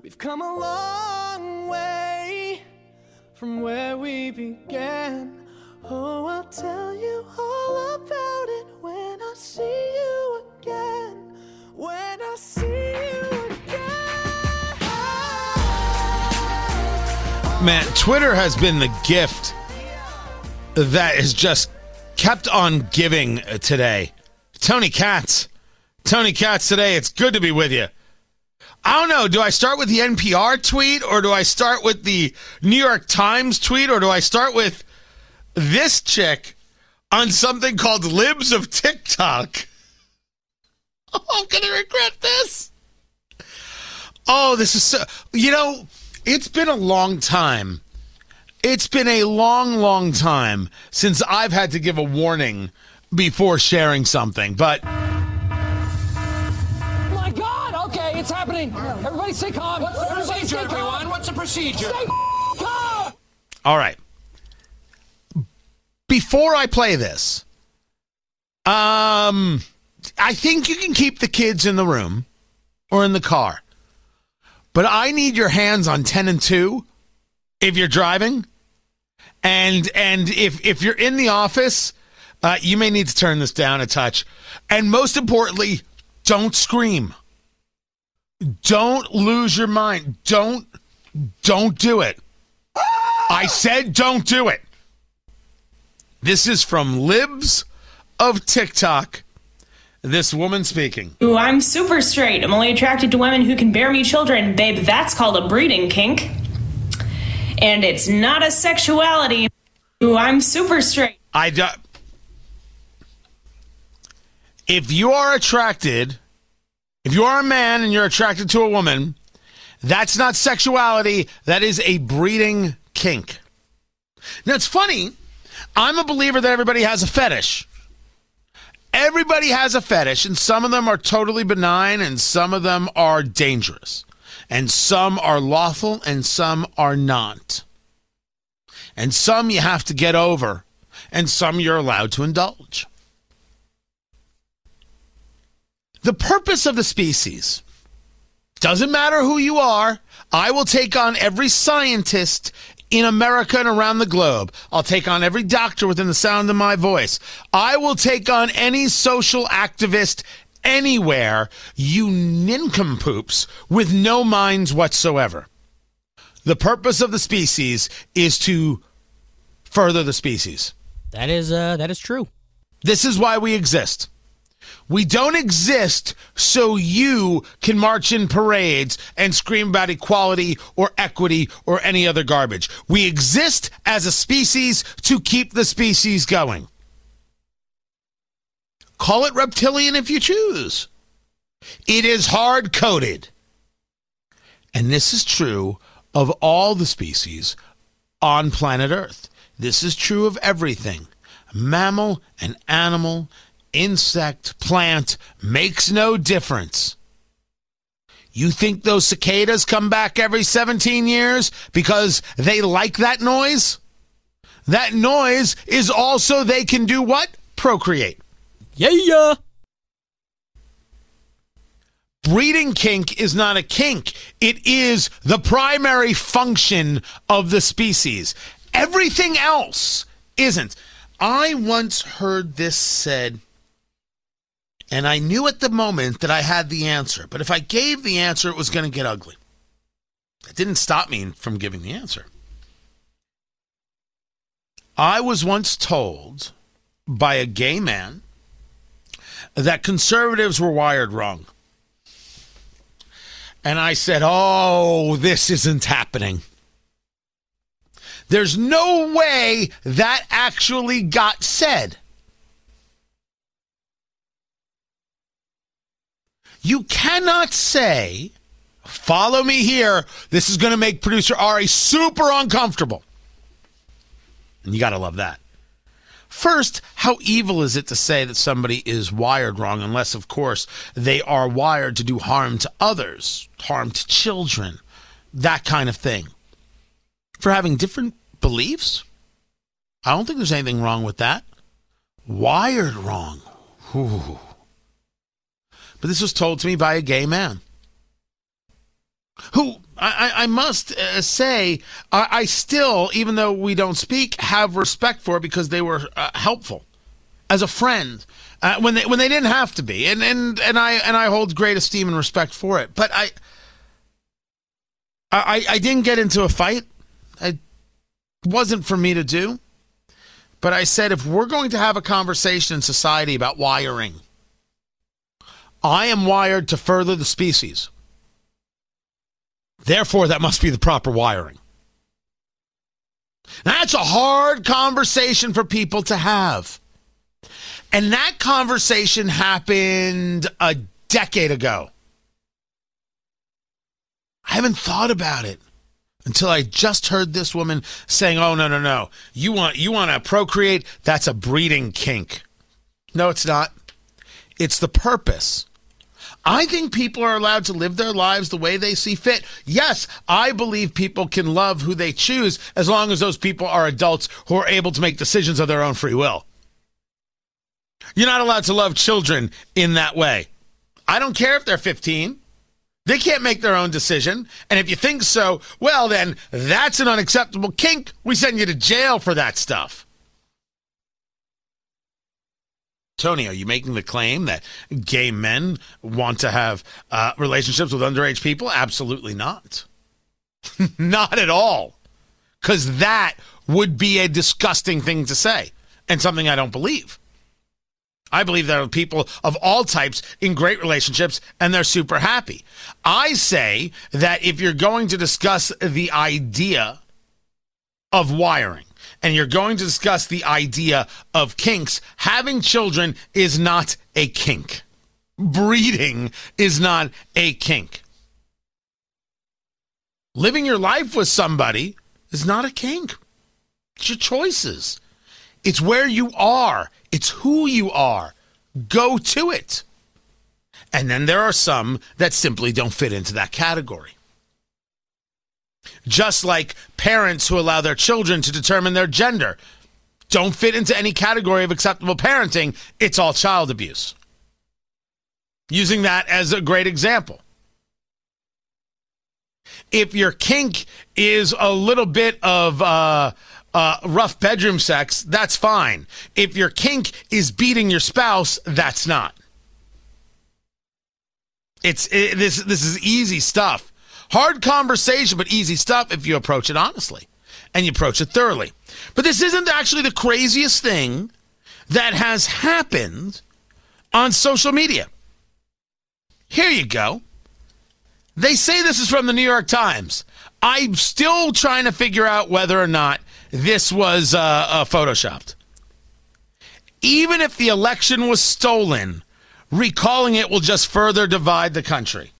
We've come a long way from where we began. Oh, I'll tell you all about it when I see you again. When I see you again. Man, Twitter has been the gift that has just kept on giving today. Tony Katz. Tony Katz today. It's good to be with you. I don't know. Do I start with the NPR tweet or do I start with the New York Times tweet or do I start with this chick on something called Libs of TikTok? Oh, I'm going to regret this. Oh, this is so. You know, it's been a long time. It's been a long, long time since I've had to give a warning before sharing something, but. Okay. Everybody stay calm. What's the Everybody procedure, stay calm. everyone? What's the procedure? Stay calm. All right. Before I play this, um, I think you can keep the kids in the room or in the car, but I need your hands on ten and two if you're driving, and and if if you're in the office, uh, you may need to turn this down a touch, and most importantly, don't scream. Don't lose your mind. Don't don't do it. I said don't do it. This is from Libs of TikTok. This woman speaking. Ooh, I'm super straight. I'm only attracted to women who can bear me children. Babe, that's called a breeding kink. And it's not a sexuality. Ooh, I'm super straight. I do- If you are attracted, if you are a man and you're attracted to a woman, that's not sexuality, that is a breeding kink. Now it's funny, I'm a believer that everybody has a fetish. Everybody has a fetish, and some of them are totally benign, and some of them are dangerous, and some are lawful, and some are not. And some you have to get over, and some you're allowed to indulge. The purpose of the species doesn't matter who you are. I will take on every scientist in America and around the globe. I'll take on every doctor within the sound of my voice. I will take on any social activist anywhere, you nincompoops with no minds whatsoever. The purpose of the species is to further the species. That is uh that is true. This is why we exist. We don't exist so you can march in parades and scream about equality or equity or any other garbage. We exist as a species to keep the species going. Call it reptilian if you choose. It is hard coded. And this is true of all the species on planet Earth. This is true of everything mammal and animal, insect, plant, makes no difference. You think those cicadas come back every 17 years because they like that noise? That noise is also they can do what? Procreate. Yeah. breeding kink is not a kink. It is the primary function of the species. Everything else isn't. I once heard this said, and I knew at the moment that I had the answer, but if I gave the answer, it was going to get ugly. It didn't stop me from giving the answer. I was once told by a gay man that conservatives were wired wrong. And I said, Oh, this isn't happening. There's no way that actually got said. You cannot say, follow me here. This is going to make producer Ari super uncomfortable. And you got to love that. First, how evil is it to say that somebody is wired wrong, unless, of course, they are wired to do harm to others, harm to children, that kind of thing? For having different beliefs? I don't think there's anything wrong with that. Wired wrong. Ooh. But this was told to me by a gay man who I, I must uh, say, I, I, still, even though we don't speak, have respect for because they were uh, helpful as a friend uh, when they when they didn't have to be, and and and I and I hold great esteem and respect for it. But I, I, I didn't get into a fight. It wasn't for me to do. But I said, if we're going to have a conversation in society about wiring, I am wired to further the species. Therefore, that must be the proper wiring. That's a hard conversation for people to have. And that conversation happened a decade ago. I haven't thought about it until I just heard this woman saying, "Oh no, no, no. You want you want to procreate? That's a breeding kink." No, it's not. It's the purpose. I think people are allowed to live their lives the way they see fit. Yes, I believe people can love who they choose as long as those people are adults who are able to make decisions of their own free will. You're not allowed to love children in that way. I don't care if they're 15. They can't make their own decision. And if you think so, well, then that's an unacceptable kink. We send you to jail for that stuff. Tony, are you making the claim that gay men want to have uh, relationships with underage people? Absolutely not. not at all. Because that would be a disgusting thing to say and something I don't believe. I believe there are people of all types in great relationships and they're super happy. I say that if you're going to discuss the idea of wiring and you're going to discuss the idea of kinks, having children is not a kink. Breeding is not a kink. Living your life with somebody is not a kink. It's your choices. It's where you are. It's who you are. Go to it. And then there are some that simply don't fit into that category. Just like parents who allow their children to determine their gender don't fit into any category of acceptable parenting, it's all child abuse. Using that as a great example. If your kink is a little bit of, uh, uh, rough bedroom sex, that's fine. If your kink is beating your spouse, that's not. It's it, this. This is easy stuff. Hard conversation, but easy stuff if you approach it honestly and you approach it thoroughly. But this isn't actually the craziest thing that has happened on social media. Here you go. They say this is from the New York Times. I'm still trying to figure out whether or not this was uh, uh, photoshopped. Even if the election was stolen, recalling it will just further divide the country.